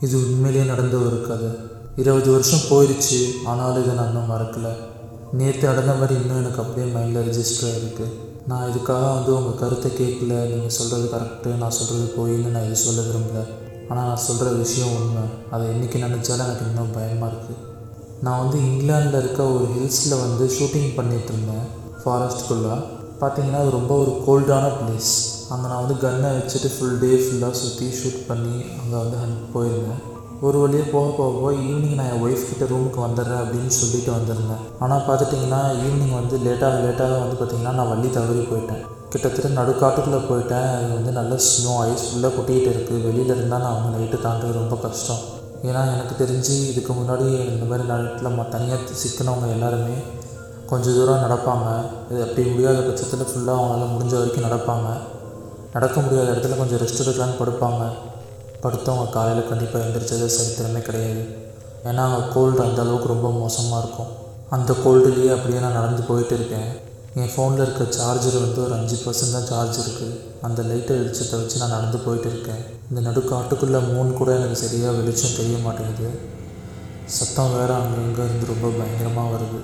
இது உண்மையிலேயே நடந்த ஒரு கதை. இருபது வருஷம் போயிடுச்சு ஆனாலும் இதை நான் இன்னும் மறக்கலை. நேற்று நடந்த மாதிரி இன்னும் எனக்கு அப்படியே மைண்டில் ரிஜிஸ்டர் ஆகிருக்கு நான் இதுக்காக வந்து உங்கள் கருத்தை கேட்கல. நீங்கள் சொல்கிறது கரெக்டு நான் சொல்கிறது போயின்னு நான் இது சொல்ல விரும்பல. ஆனால் நான் சொல்கிற விஷயம் உண்மை. அதை என்றைக்கு நினச்சாலும் எனக்கு இன்னும் பயமாக இருக்குது நான் வந்து இங்கிலாந்தில் இருக்க ஒரு ஹில்ஸில் வந்து ஷூட்டிங் பண்ணிகிட்டு இருந்தேன் ஃபாரஸ்ட்குள்ளே பார்த்தீங்கன்னா அது ரொம்ப ஒரு கோல்டான பிளேஸ் அங்கே நான் வந்து கன்னை வச்சுட்டு ஃபுல் டே ஃபுல்லாக சுற்றி ஷூட் பண்ணி அங்கே வந்து ஹண்ட் போயிருந்தேன். ஒரு வழியாக போக போக போக ஈவினிங் நான் என் ஒய்ஃப் கிட்ட ரூமுக்கு வந்துடுறேன் அப்படின்னு சொல்லிட்டு வந்திருந்தேன். ஆனால் பார்த்துட்டிங்கன்னா ஈவினிங் வந்து லேட்டாக லேட்டாக வந்து பார்த்திங்கன்னா நான் வள்ளி தவறி போயிட்டேன். கிட்டத்தட்ட நடுக்காட்டுக்குள்ளே போயிட்டேன். அது வந்து நல்ல ஸ்னோ ஐஸ் ஃபுல்லாக கொட்டிக்கிட்டு இருக்குது வெளியில் இருந்தால் நான் அவங்க நைட்டு தாண்டுறது ரொம்ப கஷ்டம். ஏன்னா எனக்கு தெரிஞ்சு இதுக்கு முன்னாடி இந்த மாதிரி நைட்டில் தனியாக சிக்கினவங்க எல்லாருமே கொஞ்சம் தூரம் நடப்பாங்க. இது அப்படி முடியாத பட்சத்தில் ஃபுல்லாக அவங்களால முடிஞ்ச வரைக்கும் நடப்பாங்க. நடக்க முடியாத இடத்துல கொஞ்சம் ரெஸ்ட் எடுக்கலான்னு படுப்பாங்க. படுத்தவங்க காலையில் கண்டிப்பாக எந்திரிச்சது சரித்திரமே கிடையாது. ஏன்னா அங்கே கோல்டு அந்த அளவுக்கு ரொம்ப மோசமாக இருக்கும். அந்த கோல்டுலேயே அப்படியே நான் நடந்து போயிட்டு இருக்கேன். என் ஃபோனில் இருக்க சார்ஜர் வந்து ஒரு அஞ்சு பர்சன்ட் தான் சார்ஜ் இருக்குது அந்த லைட்டை வெளிச்சத்தை வச்சு நான் நடந்து போயிட்டு இருக்கேன். இந்த நடுக்காட்டுக்குள்ளே மூணு கூட எனக்கு சரியாக வெளிச்சம் தெரிய மாட்டேங்குது. சத்தம் வேறு அங்கங்கே இருந்து ரொம்ப பயங்கரமாக வருது.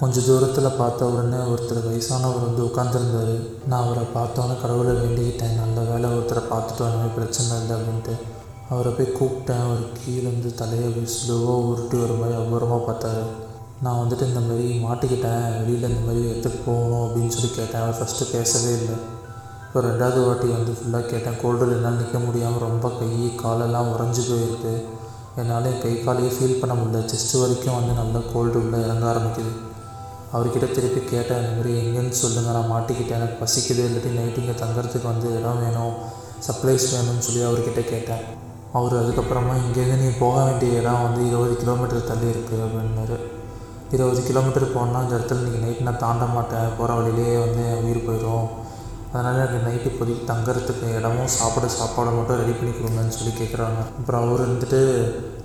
கொஞ்சம் தூரத்தில் பார்த்த உடனே ஒருத்தர் வயசானவர் வந்து உட்காந்துருந்தாரு நான் அவரை பார்த்தோன்னே கடவுளை வேண்டிக்கிட்டேன். நல்ல வேலை ஒருத்தரை பார்த்துட்டோம். இனிமேல் பிரச்சனை இல்லை அப்படின்ட்டு அவரை போய் கூப்பிட்டேன். அவர் கீழே இருந்து தலையை அப்படி ஸ்லோவாக உருட்டி ஒரு மாதிரி அபூர்வமாக பார்த்தாரு. நான் வந்துட்டு இந்த மாதிரி மாட்டிக்கிட்டேன். வெளியில் இந்த மாதிரி எடுத்துகிட்டு போகணும் அப்படின்னு சொல்லி கேட்டேன். அவர் ஃபஸ்ட்டு பேசவே இல்லை. இப்போ ரெண்டாவது வாட்டி வந்து ஃபுல்லாக கேட்டேன். கோல்டில் என்னால் நிற்க முடியாமல் ரொம்ப கை காலெல்லாம் உறைஞ்சி போயிருக்கு. என்னால் என் கை காலையே ஃபீல் பண்ண முடியல. செஸ்ட் வரைக்கும் வந்து நல்லா கோல்டு உள்ளே இறங்க ஆரம்பிக்குது. அவர்கிட்ட திருப்பி கேட்டேன் இந்த மாதிரி எங்கேன்னு சொல்லுங்கள் நான் மாட்டிக்கிட்டேன் எனக்கு பசிக்குது இல்லாட்டி நைட்டு இங்கே தங்குறதுக்கு வந்து இடம் வேணும் சப்ளைஸ் வேணும்னு சொல்லி அவர்கிட்ட கேட்டேன். அவர் அதுக்கப்புறமா இங்கேருந்து நீ போக வேண்டிய இடம் வந்து இருபது கிலோமீட்டர் தள்ளி இருக்குது அப்படின்னாரு. இருபது கிலோமீட்டர் போனால் அந்த இடத்துல நீங்கள் நைட் நான் தாண்ட மாட்டேன் போகிற வழியிலேயே வந்து உயிர் போயிடும் அதனால் எனக்கு நைட்டு இப்போதைக்கு தங்குறதுக்கு இடமும் சாப்பிட சாப்பாடை மட்டும் ரெடி பண்ணி கொடுங்கன்னு சொல்லி கேட்குறாங்க அப்புறம் அவர் இருந்துட்டு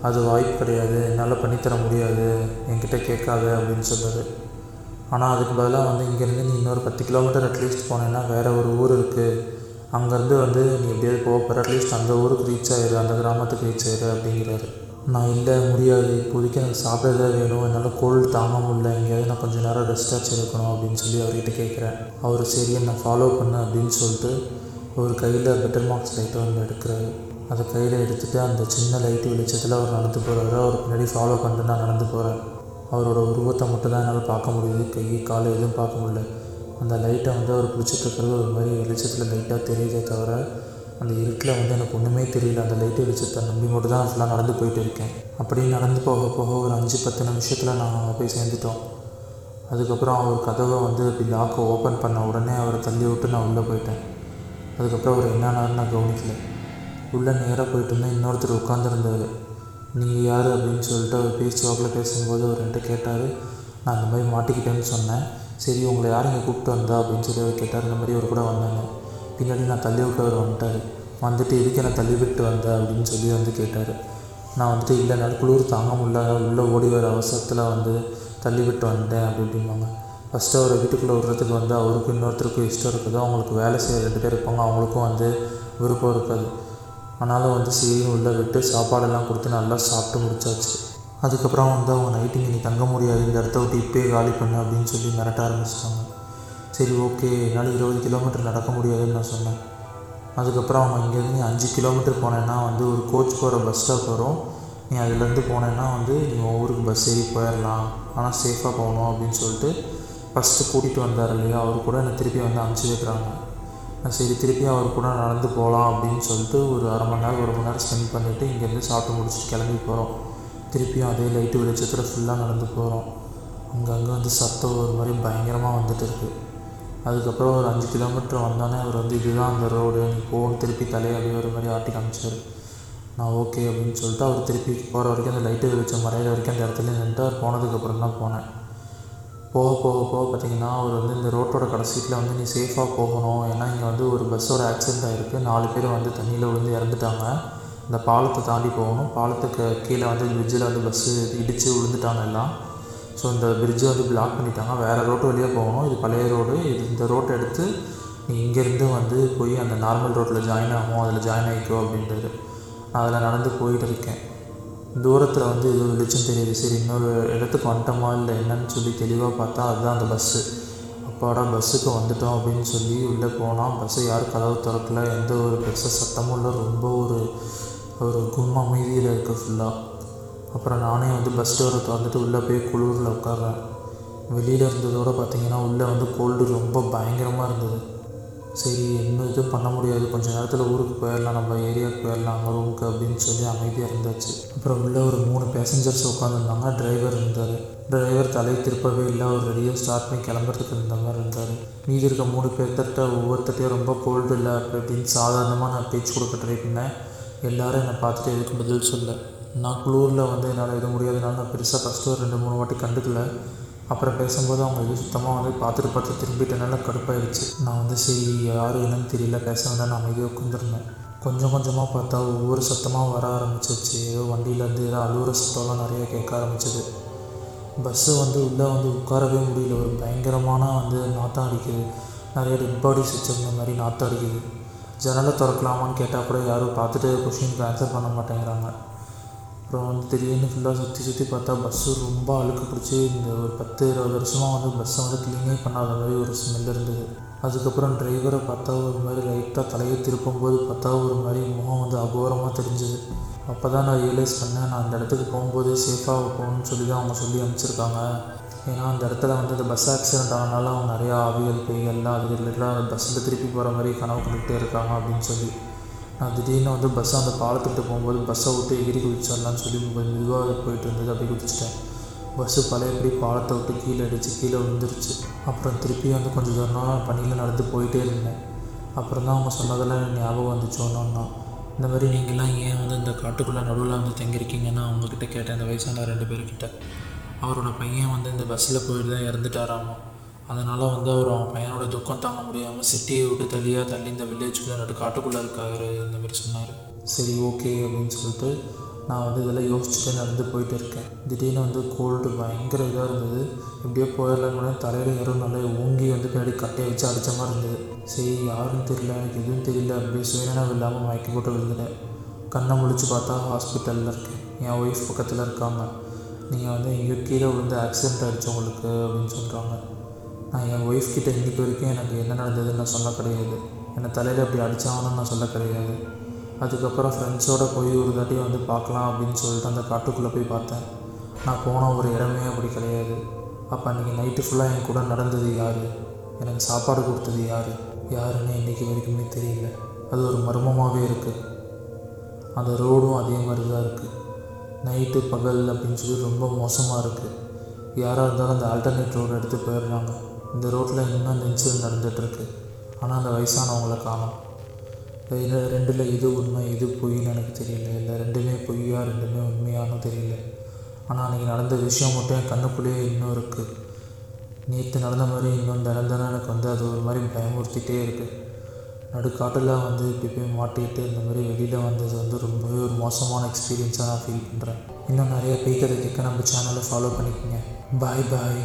அது வாய்ப்பு கிடையாது என்னால் பண்ணித்தர முடியாது என்கிட்ட கேட்காது அப்படின்னு சொன்னார். ஆனால் அதுக்கு பதிலாக வந்து இங்கேருந்து நீ இன்னொரு பத்து கிலோமீட்டர் அட்லீஸ்ட் போனேன்னா வேறு ஒரு ஊர் இருக்குது அங்கேருந்து வந்து நீ எப்படியாவது போக போகிற அட்லீஸ்ட் அந்த ஊருக்கு ரீச் ஆயிரு அந்த கிராமத்துக்கு ரீச் ஆயிரு அப்படிங்கிறாரு. நான் இல்லை முடியாது. இப்போதைக்கு எனக்கு சாப்பிட வேணும். என்னால் கோல்டு தாங்க முடியல. எங்கேயாவது நான் கொஞ்சம் நேரம் ரெஸ்டாச்சு இருக்கணும் அப்படின்னு சொல்லி அவர்கிட்ட கேட்குறேன். அவர் சரி என்னை ஃபாலோ பண்ணு அப்படின்னு சொல்லிட்டு ஒரு கையில் பெட்டர் மார்க்ஸ் லைட்டை வந்து எடுக்கிறாரு. அதை கையில் எடுத்துகிட்டு அந்த சின்ன லைட்டு வெளிச்சத்தில் அவர் நடந்து போகிறாரு அவர் பின்னாடி ஃபாலோ பண்ணிட்டு நான் நடந்து போகிறேன் அவரோட உருவத்தை மட்டும் தான் என்னால் பார்க்க முடியுது. கை கால் எதுவும் பார்க்க முடியல. அந்த லைட்டை வந்து அவர் பிடிச்சிட்டுருக்கிறது ஒரு மாதிரி வெளிச்சத்தில் லைட்டாக தெரியுதே தவிர அந்த இருட்டில் வந்து எனக்கு ஒன்றுமே தெரியல. அந்த லைட்டு வெளிச்சத்தை நம்பி மட்டும் தான் ஃபுல்லாக நடந்து போயிட்டு இருக்கேன். அப்படியே நடந்து போக போக ஒரு அஞ்சு பத்து நிமிஷத்தில் நான் போய் சேர்ந்துட்டோம். அதுக்கப்புறம் அவர் கதவை வந்து இப்படி லாக்கை ஓப்பன் பண்ண உடனே அவரை தள்ளி விட்டு நான் உள்ளே போயிட்டேன். அதுக்கப்புறம் அவர் என்னன்னாருன்னு நான் கவனிக்கல. உள்ளே நேராக போயிட்டு இருந்தேன் இன்னொருத்தர் உட்காந்துருந்தார் நீங்கள் யார் அப்படின்னு சொல்லிட்டு அவர் பேச்சுவாக்கில் பேசும்போது அவர் என்கிட்ட கேட்டார் நான் இந்த மாதிரி மாட்டிக்கிட்டேன்னு சொன்னேன். சரி உங்களை யார் இங்கே கூப்பிட்டு வந்தா? அப்படின்னு சொல்லி அவர் கேட்டார். இந்த மாதிரி அவர் கூட வந்தாங்க. பின்னாடி நான் தள்ளி விட்டு அவர் வந்துட்டார். வந்துட்டு எதுக்கு என்ன தள்ளி விட்டு வந்த? அப்படின்னு சொல்லி வந்து கேட்டார். நான் வந்துட்டு இல்லை என்னால் குளிர் தாங்க முடியல. உள்ளே ஓடி வர அவசரத்தில் வந்து தள்ளி விட்டு வந்துட்டேன். அப்படி ஃபஸ்ட்டு அவரை வீட்டுக்குள்ளே விடுறதுக்கு வந்து அவருக்கும் இன்னொருத்தருக்கும் இஷ்டம் இருக்குது அவங்களுக்கு வேலை செய்ய ரெண்டு பேர் இருப்பாங்க. அவங்களுக்கும் வந்து விருப்பம் இருக்காது. ஆனாலும் வந்து சரின்னு உள்ளே விட்டு சாப்பாடெல்லாம் கொடுத்து நல்லா சாப்பிட்டு முடிச்சாச்சு. அதுக்கப்புறம் வந்து அவங்க நைட்டு இங்கே நீ தங்க முடியாது இந்த இடத்த விட்டு இப்போயே காலி பண்ணு அப்படின்னு சொல்லி மிரட்ட ஆரம்பிச்சிட்டாங்க. சரி ஓகே என்னால் இருபது கிலோமீட்டர் நடக்க முடியாதுன்னு நான் சொன்னேன். அதுக்கப்புறம் அவங்க இங்கேருந்து நீ அஞ்சு கிலோமீட்டர் போனேன்னா வந்து ஒரு கோச் போகிற பஸ் ஸ்டாப் வரும். நீ அதுலேருந்து போனேன்னா வந்து நீ ஊருக்கு பஸ் ஏறி போயிடலாம். ஆனால் சேஃபாக போகணும் அப்படின்னு சொல்லிட்டு ஃபஸ்ட்டு கூட்டிகிட்டு வந்தார் இல்லையா அவர் கூட என்னை திருப்பி வந்து அனுப்பிச்சி வைக்கிறாங்க. சரி திருப்பி அவர் கூட நடந்து போகலாம் அப்படின்னு சொல்லிட்டு ஒரு அரை மணி நேரம் ஒரு மணி நேரம் ஸ்பெண்ட் பண்ணிவிட்டு இங்கேருந்து சாப்பிட்டு முடிச்சுட்டு கிளம்பி போகிறோம் திருப்பியும் அதே லைட்டு வெளிச்சத்தில் ஃபுல்லாக நடந்து போகிறோம் அங்கங்கே வந்து சத்தம் ஒரு மாதிரி பயங்கரமாக வந்துட்டு இருக்குது அதுக்கப்புறம் ஒரு அஞ்சு கிலோமீட்டர் வந்தோடனே அவர் வந்து இதுதான் அந்த ரோடு நீ போகணும் திருப்பி தலையை அப்படியே ஒரு மாதிரி ஆட்டி காமிச்சார். நான் ஓகே அப்படின்னு சொல்லிட்டு அவர் திருப்பி போகிற வரைக்கும் அந்த லைட்டு வெளிச்சம் மறையிற வரைக்கும் அந்த இடத்துல நின்றுட்டு அவர் போனதுக்கப்புறம் தான் போனேன். போக போக போக பார்த்தீங்கன்னா அவர் வந்து இந்த ரோட்டோட கடைசீட்டில் வந்து நீ சேஃபாக போகணும். ஏன்னா இங்கே வந்து ஒரு பஸ்ஸோட ஆக்சிடென்ட் ஆகிருக்கு நாலு பேர் வந்து தண்ணியில் விழுந்து இறந்துட்டாங்க. இந்த பாலத்தை தாண்டி போகணும். பாலத்துக்கு கீழே வந்து பிரிட்ஜில் வந்து பஸ்ஸு இடித்து விழுந்துட்டாங்க எல்லாம். ஸோ இந்த பிரிட்ஜை வந்து பிளாக் பண்ணிட்டாங்க. வேறு ரோட்டு வழியாக போகணும். இது பழைய ரோடு இது இந்த ரோட்டை எடுத்து நீ இங்கேருந்து வந்து போய் அந்த நார்மல் ரோட்டில் ஜாயின் ஆகும். அதில் ஜாயின் ஆகிக்கோ அப்படின்றது நான் அதில் நடந்து போயிட்டு இருக்கேன். தூரத்தில் வந்து ஏதோ வெளிச்சம் தெரியுது. சரி இன்னொரு இடத்துக்கு வந்துட்டோமா இல்லை என்னன்னு சொல்லி தெளிவாக பார்த்தா அதுதான் அந்த பஸ்ஸு அப்பாடா பஸ்ஸுக்கு வந்துட்டோம் அப்படின்னு சொல்லி உள்ளே போனால் பஸ்ஸை யாரும் கதவு திறக்கல. எந்த ஒரு பெருசாக சத்தமும் இல்லை. ரொம்ப ஒரு ஒரு கும் அமைதியில் இருக்குது ஃபுல்லாக அப்புறம் நானே வந்து பஸ் டோரை திறந்துட்டு உள்ளே போய் குளிரில் உட்கார்றேன். வெளியில் இருந்ததோட பார்த்தீங்கன்னா உள்ளே வந்து கோல்டு ரொம்ப பயங்கரமாக இருந்தது. சரி இன்னும் எதுவும் பண்ண முடியாது. கொஞ்ச நேரத்தில் ஊருக்கு போயிடலாம். நம்ம ஏரியாவுக்கு போயிடலாம். அங்கே ரூமுக்கு அப்படின்னு சொல்லி அமைதியாக இருந்தாச்சு. அப்புறம் உள்ளே ஒரு மூணு பேசஞ்சர்ஸ் உட்காந்துருந்தாங்க டிரைவர் இருந்தார். டிரைவர் தலை திருப்பவே இல்லை. அவர் ரெடியாக ஸ்டார்ட் பண்ணி கிளம்புறதுக்கு இருந்த மாதிரி இருந்தார். மீதி இருக்க மூணு பேர்த்திட்ட ஒவ்வொருத்தட்டையும் ரொம்ப கோல்டு இல்லை. அப்படி சாதாரணமாக நான் பேச்சு கொடுக்க ட்ரை பண்ணேன். எல்லாரும் என்னை பார்த்துட்டு எதுக்கு பதில் சொல்ல நான் குளூரில் வந்து என்னால் எதுவும் முடியாதனால நான் பெருசாக ஃபஸ்ட்டு ஒரு ரெண்டு மூணு வாட்டி கண்டுக்கல. அப்புறம் பேசும்போது அவங்க இது சுத்தமாக வந்து பார்த்துட்டு பார்த்து திரும்பிட்டனால கடுப்பாயிடுச்சு. நான் வந்து சரி யார் என்னன்னு தெரியல பேச வேண்டாம் நான் அமைதியாக உட்காந்துருந்தேன் கொஞ்சம் கொஞ்சமாக பார்த்தா ஒவ்வொரு சத்தமாக வர ஆரம்பிச்சிருச்சு. ஏதோ வண்டியிலேருந்து ஏதோ அழுகுற சத்தம்லாம் நிறைய கேட்க ஆரம்பிச்சது. பஸ்ஸு வந்து உள்ளே வந்து உட்காரவே முடியல. ஒரு பயங்கரமான வந்து நாற்றம் அடிக்குது. நிறைய டெட் பாடிஸ் வச்சிருந்த மாதிரி நாற்றம் அடிக்குது. ஜன்னலை திறக்கலாமான்னு கேட்டால் கூட யாரும் பார்த்துட்டு கொஷினுக்கு ஆன்சர் பண்ண மாட்டேங்கிறாங்க. அப்புறம் வந்து திடீர்னு ஃபுல்லாக சுற்றி சுற்றி பார்த்தா பஸ்ஸு ரொம்ப அழுக்கு பிடிச்சி இந்த ஒரு பத்து இருபது வருஷமாக வந்து பஸ்ஸை வந்து க்ளீனே பண்ணாத மாதிரி ஒரு ஸ்மெல் இருந்தது. அதுக்கப்புறம் டிரைவரை பார்த்தா ஒரு மாதிரி லைட்டாக தலையை திருப்பும்போது பார்த்தா ஒரு மாதிரி முகம் வந்து அகோரமாக தெரிஞ்சுது. அப்போ தான் நான் ரியலைஸ் பண்ணேன் நான் அந்த இடத்துக்கு போகும்போது சேஃபாக போகணும்னு சொல்லி தான் அவங்க சொல்லி அனுப்பிச்சிருக்காங்க. ஏன்னா அந்த இடத்துல வந்து அந்த பஸ் ஆக்சிடென்ட் ஆனாலும் அவங்க நிறையா ஆவிகள் பேய்கள்லாம் அது ரிலேட்டடாக அந்த பஸ்ஸில் திருப்பி போகிற மாதிரி கனவு கண்டுகிட்டே இருக்காங்க அப்படின்னு சொல்லி. நான் திடீர்னு வந்து பஸ்ஸை அந்த பாலத்துக்கிட்ட போகும்போது பஸ்ஸை விட்டு எகிரி குதிச்சிடலான்னு சொல்லி மெதுவாக போயிட்டு இருந்தது. அப்படியே குதிச்சிட்டேன் பஸ்ஸு பழையபடி பாலத்தை விட்டு கீழே அடித்து கீழே விழுந்துருச்சு. அப்புறம் திருப்பி வந்து கொஞ்சம் தூரம் பணியில் நடந்து போயிட்டே இருந்தேன். அப்புறம் தான் அவங்க சொன்னதெல்லாம் ஞாபகம் வந்துச்சு. ஒன்றா இந்த மாதிரி நீங்களாம் ஏன் வந்து இந்த காட்டுக்குள்ளே நடுவில் வந்து தங்கியிருக்கீங்கன்னு அவங்கக்கிட்ட கேட்டேன். இந்த வயசான ரெண்டு பேர்கிட்ட அவரோட பையன் வந்து இந்த பஸ்ஸில் போயிட்டு தான் இறந்துட்டாராமா? அதனால் வந்து அவர் அவன் பையனோட துக்கம் தாங்க முடியாமல் சிட்டியை விட்டு தள்ளியாக தள்ளி இந்த வில்லேஜுக்குள்ளே நடு காட்டுக்குள்ளே இருக்காரு இந்த மாதிரி சொன்னார். சரி ஓகே அப்படின்னு சொல்லிட்டு நான் வந்து இதெல்லாம் யோசிச்சுட்டு நடந்து போயிட்டு இருக்கேன். திடீர்னு வந்து கோல்டு பயங்கர இதாக இருந்தது. எப்படியோ போயிடலான்னு தலையில் யாரும் நல்லா ஓங்கி வந்து பின்னாடி கட்டையை வச்சு அடித்த மாதிரி இருந்தது. சரி யாருன்னு தெரியல எனக்கு எதுவும் தெரியல அப்படியே சுயநலம் இல்லாமல் மயக்கி போட்டு விழுந்துட்டேன். கண்ணை முழிச்சு பார்த்தா ஹாஸ்பிட்டலில் இருக்கேன் என் ஒய்ஃப் பக்கத்தில் இருக்காங்க. நீங்கள் வந்து எங்கேயோ கீழே விழுந்து ஆக்சிடென்ட் ஆகிடுச்சு உங்களுக்கு அப்படின்னு சொல்கிறாங்க நான் என் ஒய்ஃப் கிட்டே இன்னைக்கு வரைக்கும் எனக்கு என்ன நடந்ததுன்னு நான் சொல்ல கிடையாது. என்னை தலையில் அப்படி அடித்தாங்கன்னு நான் சொல்ல கிடையாது. அதுக்கப்புறம் ஃப்ரெண்ட்ஸோடு போய் ஒரு தாட்டி வந்து பார்க்கலாம் அப்படின்னு சொல்லிட்டு அந்த காட்டுக்குள்ளே போய் பார்த்தேன். நான் போன ஒரு இடமே அப்படி கிடையாது. அப்போ அன்றைக்கி நைட்டு ஃபுல்லாக என் கூட நடந்தது யார்? எனக்கு சாப்பாடு கொடுத்தது யார்? யாருன்னு இன்றைக்கி வரைக்குமே தெரியல. அது ஒரு மர்மமாகவே இருக்குது அந்த ரோடும் அதே மாதிரி தான் இருக்குது நைட்டு பகல் அப்படின்னு சொல்லி ரொம்ப மோசமாக இருக்குது யாராக இருந்தாலும் அந்த ஆல்டர்னேட் ரோடு எடுத்து போயிடுறாங்க இந்த ரோட்டில் இன்னும் அந்த நடந்துகிட்ருக்கு ஆனால் அந்த வயசானவங்கள காணும். இதில் ரெண்டில் இது உண்மை இது பொய்ன்னு எனக்கு தெரியல. இல்லை ரெண்டுமே பொய்யா ரெண்டுமே உண்மையானு தெரியல. ஆனால் அன்றைக்கி நடந்த விஷயம் மட்டும் என் கண்ணுக்குள்ளேயே இன்னும் இருக்குது நேற்று நடந்த மாதிரி இன்னும் தினம் தினம் எனக்கு வந்து அது ஒரு மாதிரி பயமுறுத்திட்டே இருக்குது நடுக்காட்டில் வந்து இப்படி போய் மாட்டிக்கிட்டு இந்த மாதிரி வெளியில் வந்தது வந்து ரொம்பவே ஒரு மோசமான எக்ஸ்பீரியன்ஸாக நான் ஃபீல் பண்ணுறேன் இன்னும் நிறைய பேய் கதை கேட்க நம்ம சேனலை ஃபாலோ பண்ணிக்கோங்க. பாய் பாய்